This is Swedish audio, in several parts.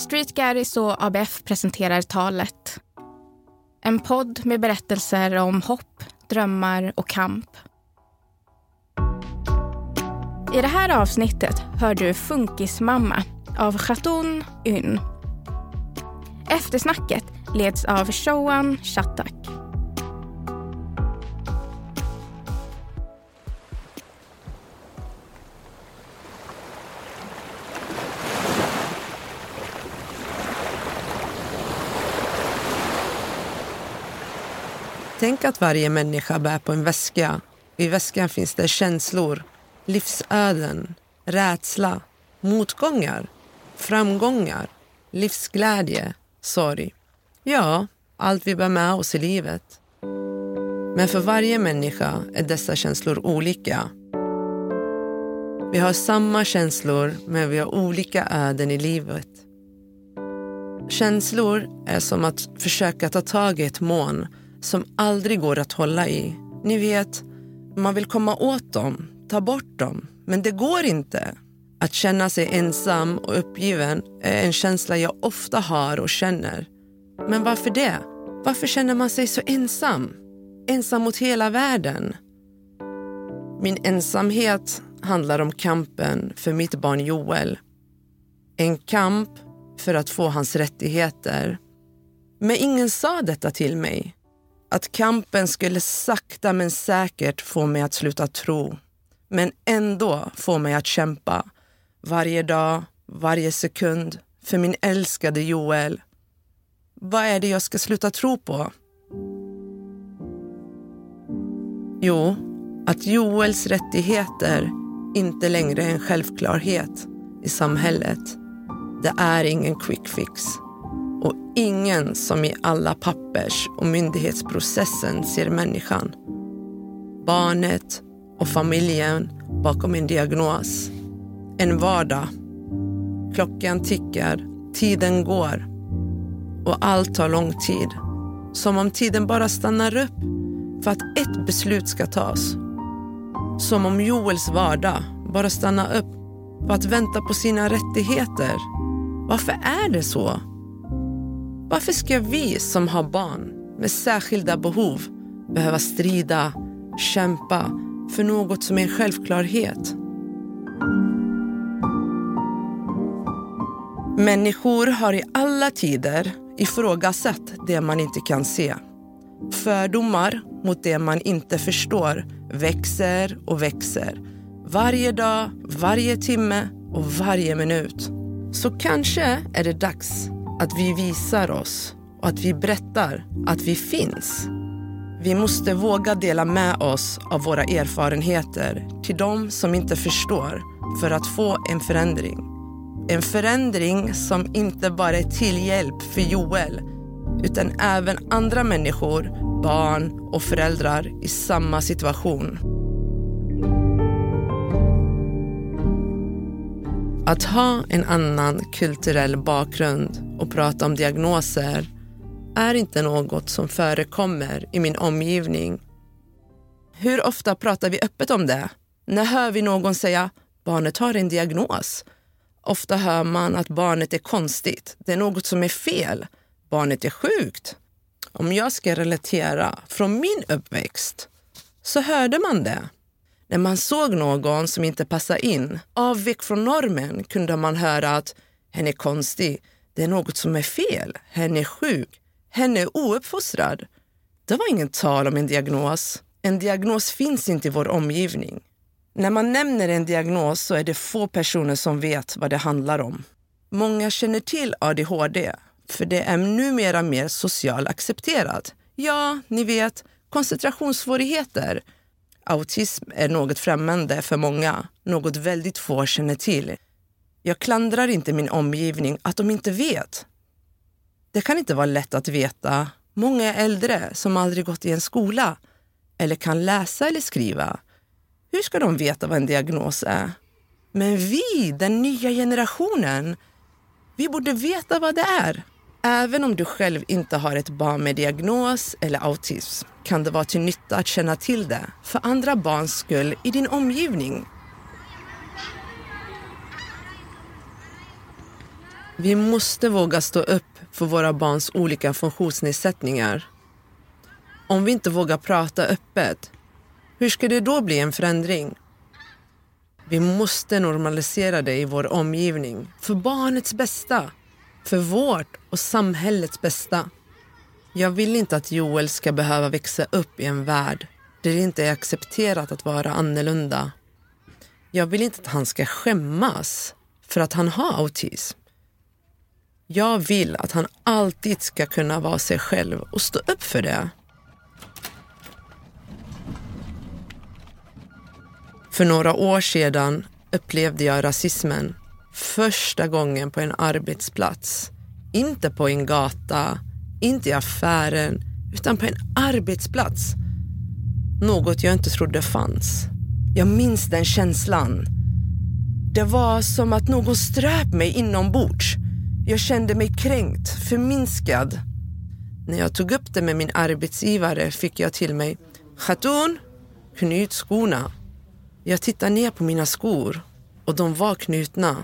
Street Garris och ABF presenterar Talet. En podd med berättelser om hopp, drömmar och kamp. I det här avsnittet hör du Funkismamma av Khatoun Yn. Eftersnacket leds av Showan Shattak. Tänk att varje människa bär på en väska. I väskan finns det känslor, livsöden, rädsla, motgångar, framgångar, livsglädje, sorg. Ja, allt vi bär med oss i livet. Men för varje människa är dessa känslor olika. Vi har samma känslor, men vi har olika öden i livet. Känslor är som att försöka ta tag i ett moln som aldrig går att hålla i. Ni vet, man vill komma åt dem, ta bort dem, men det går inte. Att känna sig ensam och uppgiven är en känsla jag ofta har och känner. Men varför det? Varför känner man sig så ensam? Ensam mot hela världen. Min ensamhet handlar om kampen för mitt barn Joel. En kamp för att få hans rättigheter. Men ingen sa detta till mig. Att kampen skulle sakta men säkert få mig att sluta tro. Men ändå få mig att kämpa. Varje dag, varje sekund. För min älskade Joel. Vad är det jag ska sluta tro på? Jo, att Joels rättigheter inte längre är en självklarhet i samhället. Det är ingen quick fix och ingen som i alla pappers och myndighetsprocessen ser människan. Barnet och familjen bakom en diagnos. En vardag. Klockan tickar, tiden går och allt tar lång tid. Som om tiden bara stannar upp för att ett beslut ska tas. Som om Joels vardag bara stannar upp för att vänta på sina rättigheter. Varför är det så? Varför ska vi som har barn med särskilda behov behöva strida, kämpa för något som är en självklarhet? Människor har i alla tider ifrågasatt det man inte kan se. Fördomar mot det man inte förstår växer och växer. Varje dag, varje timme och varje minut. Så kanske är det dags att vi visar oss och att vi berättar att vi finns. Vi måste våga dela med oss av våra erfarenheter till de som inte förstår för att få en förändring. En förändring som inte bara är till hjälp för Joel utan även andra människor, barn och föräldrar i samma situation. Att ha en annan kulturell bakgrund och prata om diagnoser är inte något som förekommer i min omgivning. Hur ofta pratar vi öppet om det? När hör vi någon säga barnet har en diagnos? Ofta hör man att barnet är konstigt, det är något som är fel, barnet är sjukt. Om jag ska relatera från min uppväxt så hörde man det. När man såg någon som inte passade in, avvek från normen, kunde man höra att hen är konstig, det är något som är fel, hen är sjuk, hen är ouppfostrad. Det var inget tal om en diagnos. En diagnos finns inte i vår omgivning. När man nämner en diagnos så är det få personer som vet vad det handlar om. Många känner till ADHD, för det är numera mer socialt accepterat. Ja, ni vet, koncentrationssvårigheter, Autism är något främmande för många, något väldigt få känner till. Jag klandrar inte min omgivning att de inte vet. Det kan inte vara lätt att veta. Många är äldre som aldrig gått i en skola eller kan läsa eller skriva. Hur ska de veta vad en diagnos är? Men vi, den nya generationen, vi borde veta vad det är. Även om du själv inte har ett barn med diagnos eller autism kan det vara till nytta att känna till det för andra barns skull i din omgivning. Vi måste våga stå upp för våra barns olika funktionsnedsättningar. Om vi inte vågar prata öppet, hur ska det då bli en förändring? Vi måste normalisera det i vår omgivning, för barnets bästa, för vårt och samhällets bästa. Jag vill inte att Joel ska behöva växa upp i en värld där det inte är accepterat att vara annorlunda. Jag vill inte att han ska skämmas för att han har autism. Jag vill att han alltid ska kunna vara sig själv och stå upp för det. För några år sedan upplevde jag rasismen första gången på en arbetsplats. Inte på en gata, inte i affären, utan på en arbetsplats. Något jag inte trodde fanns. Jag minns den känslan. Det var som att någon ströp mig inombords. Jag kände mig kränkt, förminskad. När jag tog upp det med min arbetsgivare fick jag till mig Khatun, knyt skorna. Jag tittade ner på mina skor och de var knutna.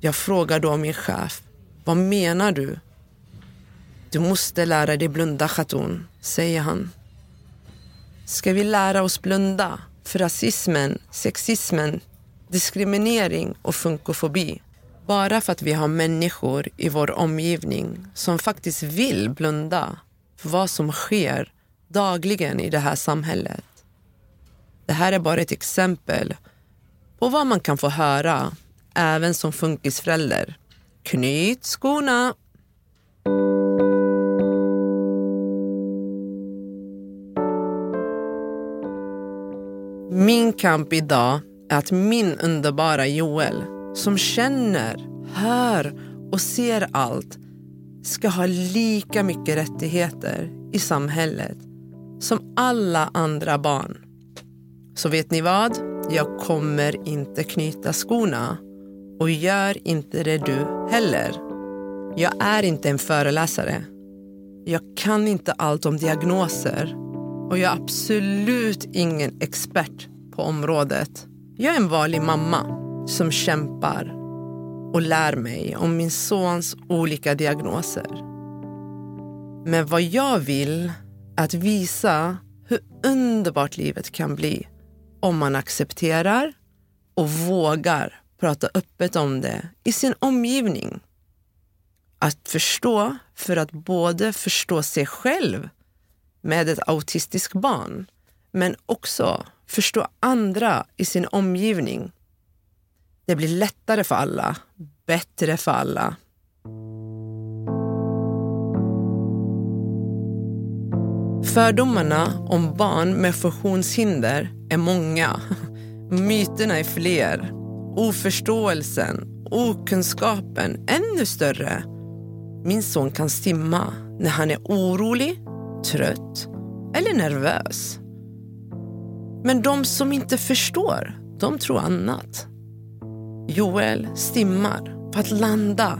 Jag frågade då min chef, vad menar du? Du måste lära dig blunda Khatun, säger han. Ska vi lära oss blunda för rasismen, sexismen, diskriminering och funkofobi? Bara för att vi har människor i vår omgivning som faktiskt vill blunda för vad som sker dagligen i det här samhället. Det här är bara ett exempel på vad man kan få höra även som funkisförälder. Knyt skorna! Min kamp idag är att min underbara Joel, som känner, hör och ser allt ska ha lika mycket rättigheter i samhället som alla andra barn. Så vet ni vad? Jag kommer inte knyta skorna. Och gör inte det du heller. Jag är inte en föreläsare. Jag kan inte allt om diagnoser och jag är absolut ingen expert på området. Jag är en vanlig mamma som kämpar och lär mig om min sons olika diagnoser. Men vad jag vill är att visa hur underbart livet kan bli om man accepterar och vågar prata öppet om det i sin omgivning. Att förstå för att både förstå sig själv med ett autistiskt barn men också förstå andra i sin omgivning. Det blir lättare för alla, bättre för alla. Fördomarna om barn med funktionshinder är många. Myterna är fler. Oförståelsen, okunskapen ännu större. Min son kan simma när han är orolig, trött eller nervös. Men de som inte förstår, de tror annat. Joel stimmar för att landa,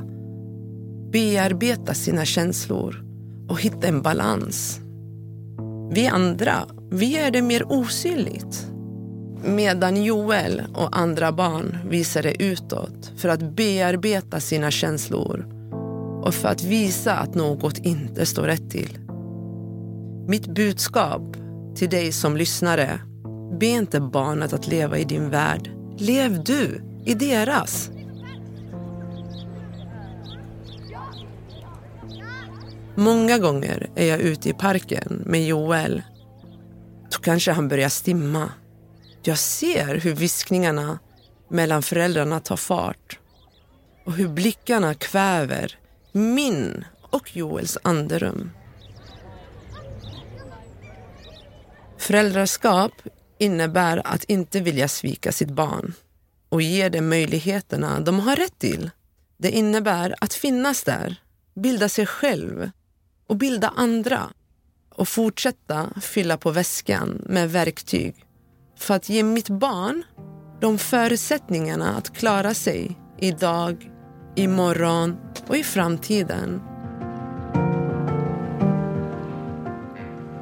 bearbeta sina känslor och hitta en balans. Vi andra, vi är det mer osynligt. Medan Joel och andra barn visar det utåt för att bearbeta sina känslor och för att visa att något inte står rätt till. Mitt budskap till dig som lyssnare, be inte barnet att leva i din värld. Lev du i deras. Många gånger är jag ute i parken med Joel. Då kanske han börjar stimma. Jag ser hur viskningarna mellan föräldrarna tar fart och hur blickarna kväver min och Joels andrum. Föräldraskap innebär att inte vilja svika sitt barn och ge det möjligheterna de har rätt till. Det innebär att finnas där, bilda sig själv och bilda andra och fortsätta fylla på väskan med verktyg för att ge mitt barn de förutsättningarna att klara sig idag, imorgon och i framtiden.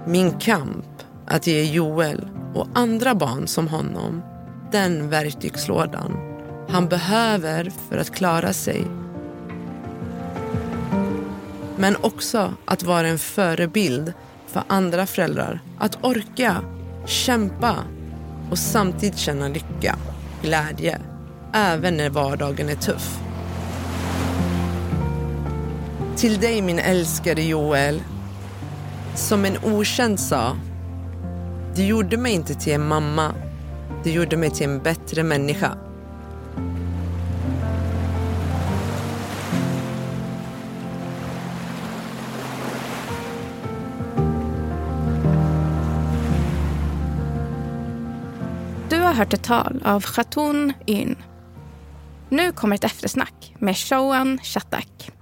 Min kamp att ge Joel och andra barn som honom den verktygslådan han behöver för att klara sig Men också att vara en förebild för andra föräldrar. Att orka, kämpa och samtidigt känna lycka, glädje, även när vardagen är tuff. Till dig min älskade Joel, som en okänd sa, det gjorde mig inte till en mamma, Det gjorde mig till en bättre människa. Du har hört ett tal av Khatoun Yn. Nu kommer ett eftersnack med Shoan Shatak.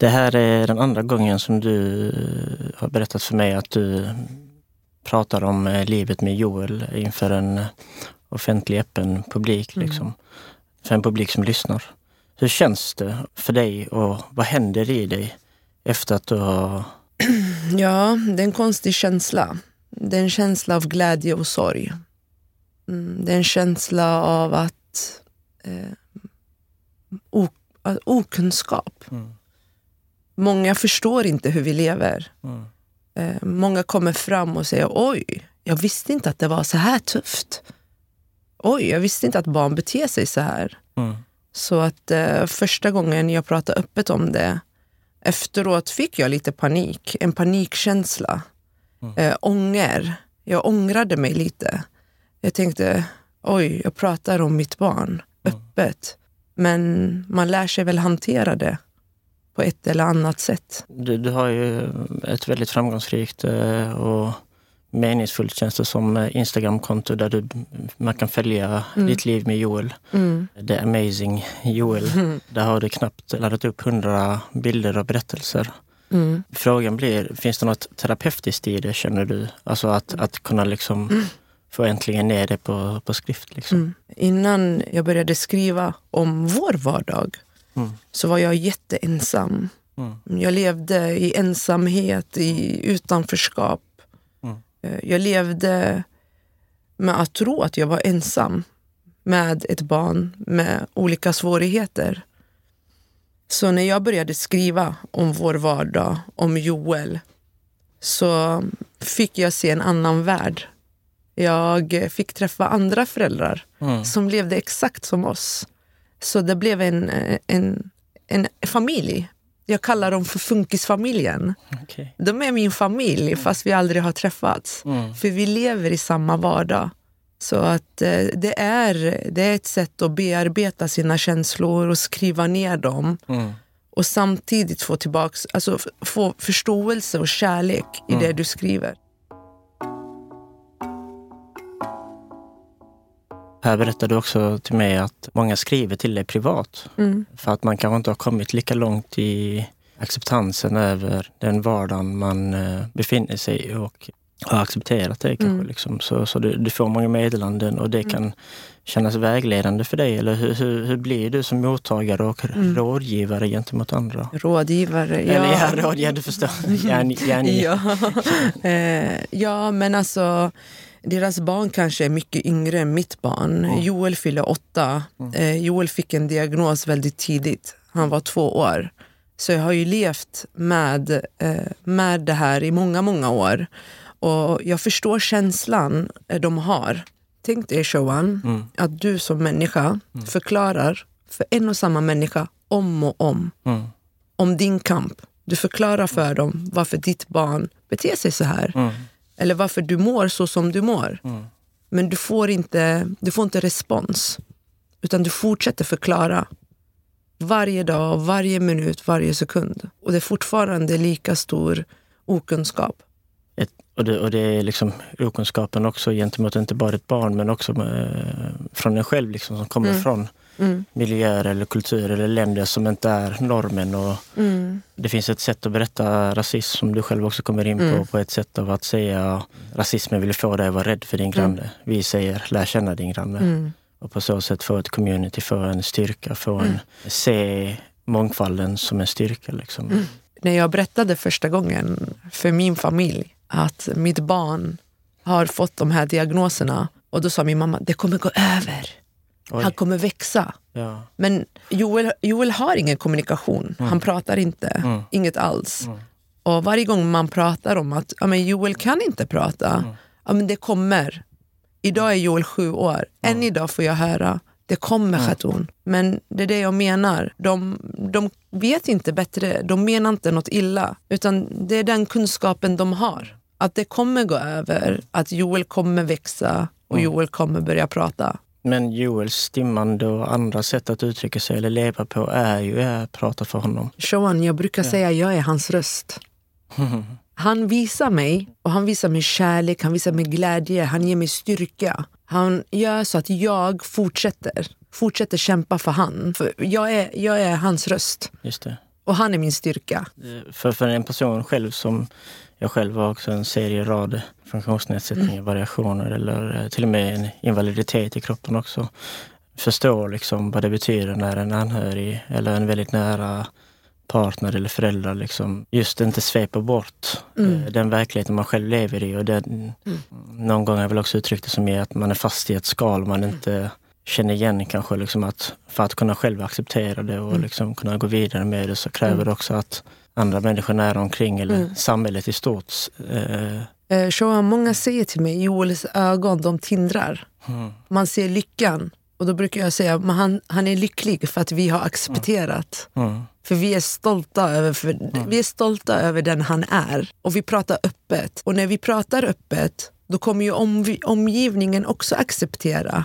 Det här är den andra gången som du har berättat för mig att du pratar om eh, livet med Joel inför en offentlig öppen publik. Mm. Liksom. För en publik som lyssnar. Hur känns det för dig och vad händer i dig efter att du har... Ja, det är en konstig känsla. Det är en känsla av glädje och sorg. Mm, det är en känsla av att eh, okunskap. Mm. Många förstår inte hur vi lever. Mm. Eh, många kommer fram och säger oj, jag visste inte att det var så här tufft. Oj, jag visste inte att barn beter sig så här. Mm. Så att eh, första gången jag pratade öppet om det, efteråt fick jag lite panik. En panikkänsla. Eh, ånger. Jag ångrade mig lite. Jag tänkte, oj, jag pratar om mitt barn öppet. Men man lär sig väl hantera det på ett eller annat sätt. Du, du har ju ett väldigt framgångsrikt eh, och meningsfullt känns det som eh, Instagramkonto där du, man kan följa ditt liv med Joel. Mm. The amazing Joel. Där har du knappt laddat upp hundra bilder och berättelser. Mm. Frågan blir, finns det något terapeutiskt i det känner du? Alltså att, att kunna liksom få äntligen ner det på, på skrift. Liksom. Mm. Innan jag började skriva om vår vardag Mm. så var jag jätteensam. Mm. Jag levde i ensamhet, i utanförskap. Mm. Eh, Jag levde med att tro att jag var ensam med ett barn med olika svårigheter. Så när jag började skriva om vår vardag, om Joel, så fick jag se en annan värld. Jag fick träffa andra föräldrar Mm. som levde exakt som oss. Så det blev en, en, en familj. Jag kallar dem för funkisfamiljen. Okej. De är min familj fast vi aldrig har träffats. Mm. För vi lever i samma vardag. Så att eh, det är, det är ett sätt att bearbeta sina känslor och skriva ner dem. Mm. Och samtidigt få tillbaks, alltså få förståelse och kärlek i det du skriver. Här berättar du också till mig att många skriver till dig privat. Mm. För att man kanske inte har kommit lika långt i acceptansen över den vardagen man eh, befinner sig i och har accepterat det kanske. Mm. Liksom. Så, så du, du får många meddelanden och det kan kännas vägledande för dig. Eller hur, hur, hur blir du som mottagare och rådgivare gentemot andra? Rådgivare, Eller ja. ja, rådgivare, du förstår. Gärna, gärna. Ja. eh, ja, men alltså deras barn kanske är mycket yngre än mitt barn. Joel fyller åtta. Eh, Joel fick en diagnos väldigt tidigt. Han var två år. Så jag har ju levt med, eh, med det här i många, många år. Och jag förstår känslan eh, de har. Tänk dig, Showan, att du som människa förklarar för en och samma människa om och om Mm. om din kamp. Du förklarar för dem varför ditt barn beter sig så här. Mm. Eller varför du mår så som du mår. Mm. Men du får, inte, du får inte respons. Utan du fortsätter förklara. Varje dag, varje minut, varje sekund. Och det är fortfarande lika stor okunskap. Ett, och, det, och det är liksom okunskapen också gentemot inte bara ett barn men också eh, från en själv liksom, som kommer från Mm. miljöer eller kulturer eller länder som inte är normen. Och Mm. Det finns ett sätt att berätta rasism som du själv också kommer in på, Mm. på ett sätt av att säga rasismen vill få dig att vara rädd för din granne. Vi säger lär känna din granne. Mm. Och på så sätt få ett community, få en styrka, få en, se mångfalden som en styrka. Liksom. När jag berättade första gången för min familj att mitt barn har fått de här diagnoserna och då sa min mamma, det kommer gå över. Oj. Han kommer växa. Ja. Men Joel, Joel har ingen kommunikation. Han pratar inte. Mm. Inget alls. Och varje gång man pratar om att ja, men Joel kan inte prata, ja, men det kommer. Idag är Joel sju år. Än idag får jag höra, det kommer Khatun. Men det är det jag menar. De, de vet inte bättre, de menar inte något illa. Utan det är den kunskapen de har. Att det kommer gå över, att Joel kommer växa och Joel kommer börja prata. Men Joels stimmande och andra sätt att uttrycka sig eller leva på är ju att prata för honom. Showan, jag brukar säga jag är hans röst. Han visar mig, och han visar mig kärlek, han visar mig glädje, han ger mig styrka. Han gör så att jag fortsätter, fortsätter kämpa för han. För jag, är, jag är hans röst Just det. Och han är min styrka. För, för en person själv som jag själv har också en serie rad funktionsnedsättningar, variationer eller eh, till och med en invaliditet i kroppen också. Förstår liksom vad det betyder när en anhörig eller en väldigt nära partner eller förälder liksom just inte sveper bort eh, den verkligheten man själv lever i. Och den, Någon gång har jag väl också uttryckt det som är att man är fast i ett skal man inte känner igen kanske. Liksom att för att kunna själv acceptera det och liksom kunna gå vidare med det så kräver det också att andra människor nära omkring eller samhället i stort eh, Eh, Showan, många säger till mig, Joels ögon de tindrar. Man ser lyckan. Och då brukar jag säga, men han, han är lycklig för att vi har accepterat. mm, För vi är stolta över, för, vi är stolta över den han är. Och vi pratar öppet. Och när vi pratar öppet, då kommer ju om, omgivningen också acceptera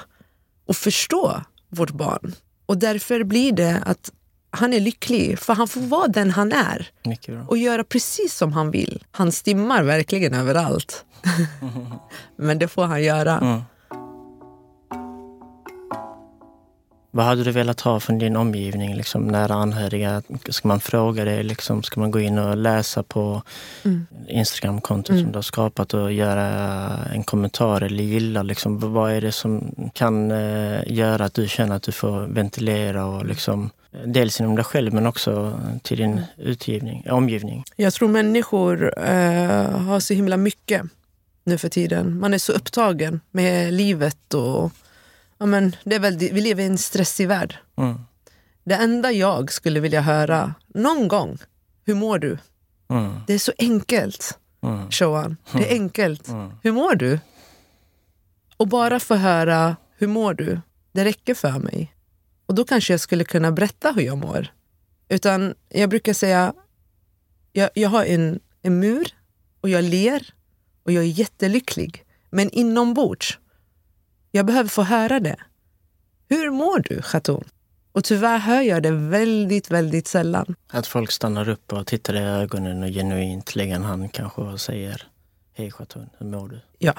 och förstå vårt barn. Och därför blir det att han är lycklig, för han får vara den han är och göra precis som han vill. Han stimmar verkligen överallt. Men det får han göra. Mm. Vad hade du velat ha från din omgivning, liksom, nära anhöriga? Ska man fråga dig? Liksom, ska man gå in och läsa på Instagramkontot som du har skapat och göra en kommentar eller gilla? Liksom, vad är det som kan eh, göra att du känner att du får ventilera och liksom, dels inom dig själv men också till din utgivning, omgivning? Jag tror människor eh, har så himla mycket nu för tiden. Man är så upptagen med livet och ja, men det är väl, vi lever i en stressig värld. Mm. Det enda jag skulle vilja höra någon gång, hur mår du? Mm. Det är så enkelt, Mm. Showan. Det är enkelt. Mm. Hur mår du? Och bara få höra, hur mår du? Det räcker för mig. Och då kanske jag skulle kunna berätta hur jag mår. Utan jag brukar säga, jag, jag har en, en mur och jag ler och jag är jättelycklig. Men inombords, jag behöver få höra det. Hur mår du, Khatun? Och tyvärr hör jag det väldigt, väldigt sällan. Att folk stannar upp och tittar i ögonen och genuint lägger en hand kanske och säger Hej Chatun, hur mår du? Ja.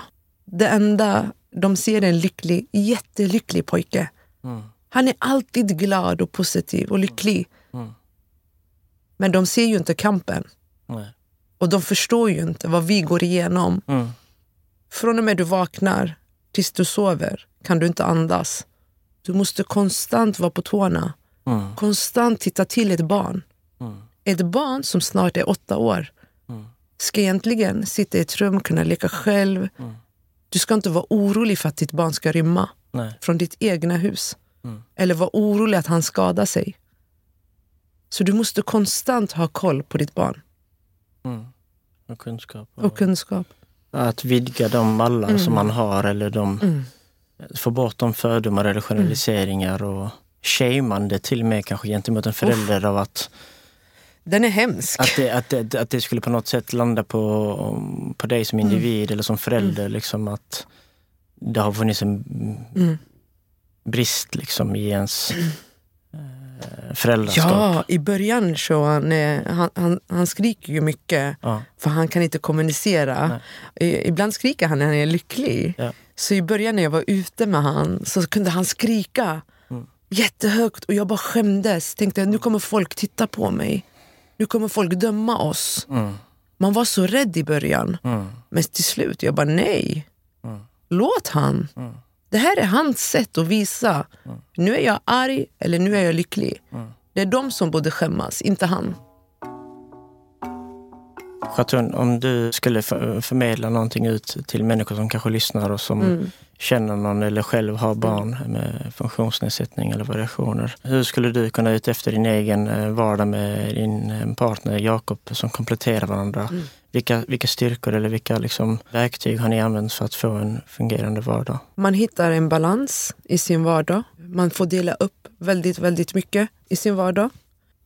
Det enda, de ser är en lycklig, jättelycklig pojke. Mm. Han är alltid glad och positiv och lycklig. Mm. Men de ser ju inte kampen. Nej. Och de förstår ju inte vad vi går igenom. Mm. Från och med du vaknar tills du sover kan du inte andas. Du måste konstant vara på tårna. Mm. Konstant titta till ett barn. Mm. Ett barn som snart är åtta år Mm. ska egentligen sitta i ett rum, kunna leka själv. Mm. Du ska inte vara orolig för att ditt barn ska rymma Nej. från ditt egna hus. Mm. Eller vara orolig att han skadar sig. Så du måste konstant ha koll på ditt barn Mm. Och kunskap. Och och kunskap. Att vidga de mallar som man har eller de, Mm. få bort de fördomar eller generaliseringar och shameande till och med kanske gentemot en förälder av att, Den är hemsk. att, det, att, det, att det skulle på något sätt landa på, på dig som individ eller som förälder. Liksom att det har funnits en Mm. brist liksom i ens föräldraskap. Ja, i början så han, han, han, han skriker ju mycket Ja. för han kan inte kommunicera. I- Ibland skriker han när han är lycklig. Ja. Så i början när jag var ute med han så kunde han skrika Mm. jättehögt och jag bara skämdes. Tänkte nu kommer folk titta på mig. Nu kommer folk döma oss. Mm. Man var så rädd i början. Mm. Men till slut, jag bara nej. Mm. Låt han. Mm. Det här är hans sätt att visa. Nu är jag arg eller nu är jag lycklig. Mm. Det är de som borde skämmas, inte han. Chatun, om du skulle förmedla någonting ut till människor som kanske lyssnar och som mm. känner någon eller själv har barn med funktionsnedsättning eller variationer. Hur skulle du kunna ut efter din egen eh, vardag med din eh, partner Jakob som kompletterar varandra? Mm. Vilka, vilka styrkor eller vilka liksom verktyg har ni använt för att få en fungerande vardag? Man hittar en balans i sin vardag. Man får dela upp väldigt, väldigt mycket i sin vardag.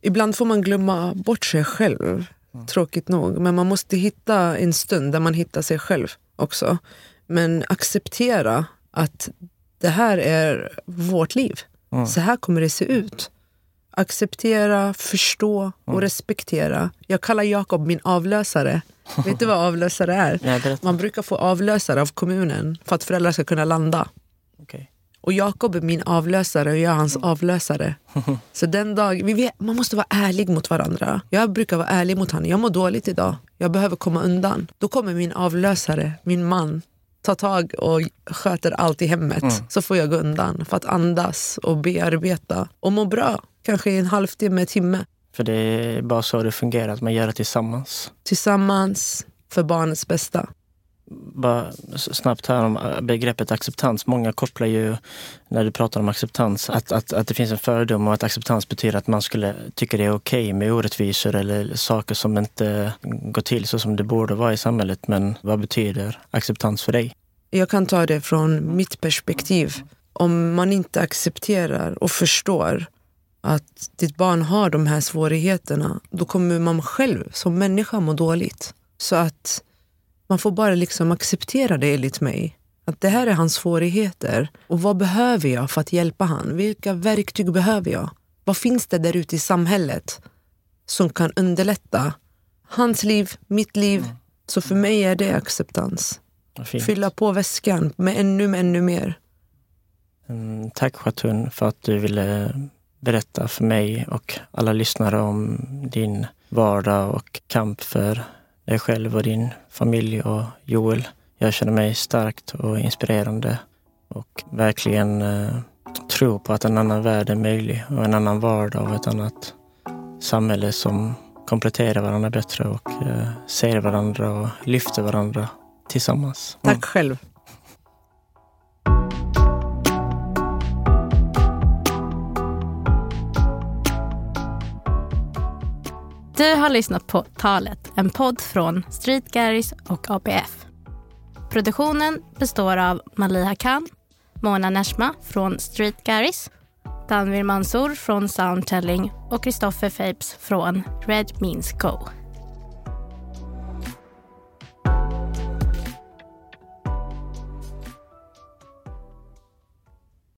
Ibland får man glömma bort sig själv Mm. Tråkigt nog. Men man måste hitta en stund där man hittar sig själv också. Men acceptera att det här är vårt liv. Mm. Så här kommer det se ut. Acceptera, förstå och mm. respektera. Jag kallar Jakob min avlösare. Vet du vad avlösare är? Man brukar få avlösare av kommunen för att föräldrar ska kunna landa. Okay. Och Jakob är min avlösare och jag är hans mm. avlösare. Så den dag, vi vet, man måste vara ärlig mot varandra. Jag brukar vara ärlig mot honom. Jag mår dåligt idag. Jag behöver komma undan. Då kommer min avlösare, min man, ta tag och sköter allt i hemmet. Mm. Så får jag gå undan för att andas och bearbeta och må bra. Kanske en halvtimme, timme. För det är bara så det fungerar, att man gör det tillsammans. Tillsammans, för barnets bästa bara snabbt här om äh, begreppet acceptans. Många kopplar ju, när du pratar om acceptans, att, att, att det finns en fördom och att acceptans betyder att man skulle tycka det är okej okay med orättvisor eller saker som inte går till så som det borde vara i samhället. Men vad betyder acceptans för dig? Jag kan ta det från mitt perspektiv. Om man inte accepterar och förstår att ditt barn har de här svårigheterna, då kommer man själv som människa må dåligt. Så att man får bara liksom acceptera det enligt mig. Att det här är hans svårigheter. Och vad behöver jag för att hjälpa han? Vilka verktyg behöver jag? Vad finns det där ute i samhället som kan underlätta hans liv, mitt liv? Mm. Så för mig är det acceptans. Fylla på väskan med ännu, ännu mer. Mm, tack Chatun för att du ville berätta för mig och alla lyssnare om din vardag och kamp för dig själv och din familj och Joel. Jag känner mig starkt och inspirerande och verkligen eh, tror på att en annan värld är möjlig och en annan vardag och ett annat samhälle som kompletterar varandra bättre och eh, ser varandra och lyfter varandra tillsammans. Mm. Tack själv. Du har lyssnat på Talet, en podd från Street Garris och APF. Produktionen består av Maliha Khan, Mona Neshma från Street Garris, Danvir Mansour från Soundtelling och Kristoffer Fapes från Red Means Go.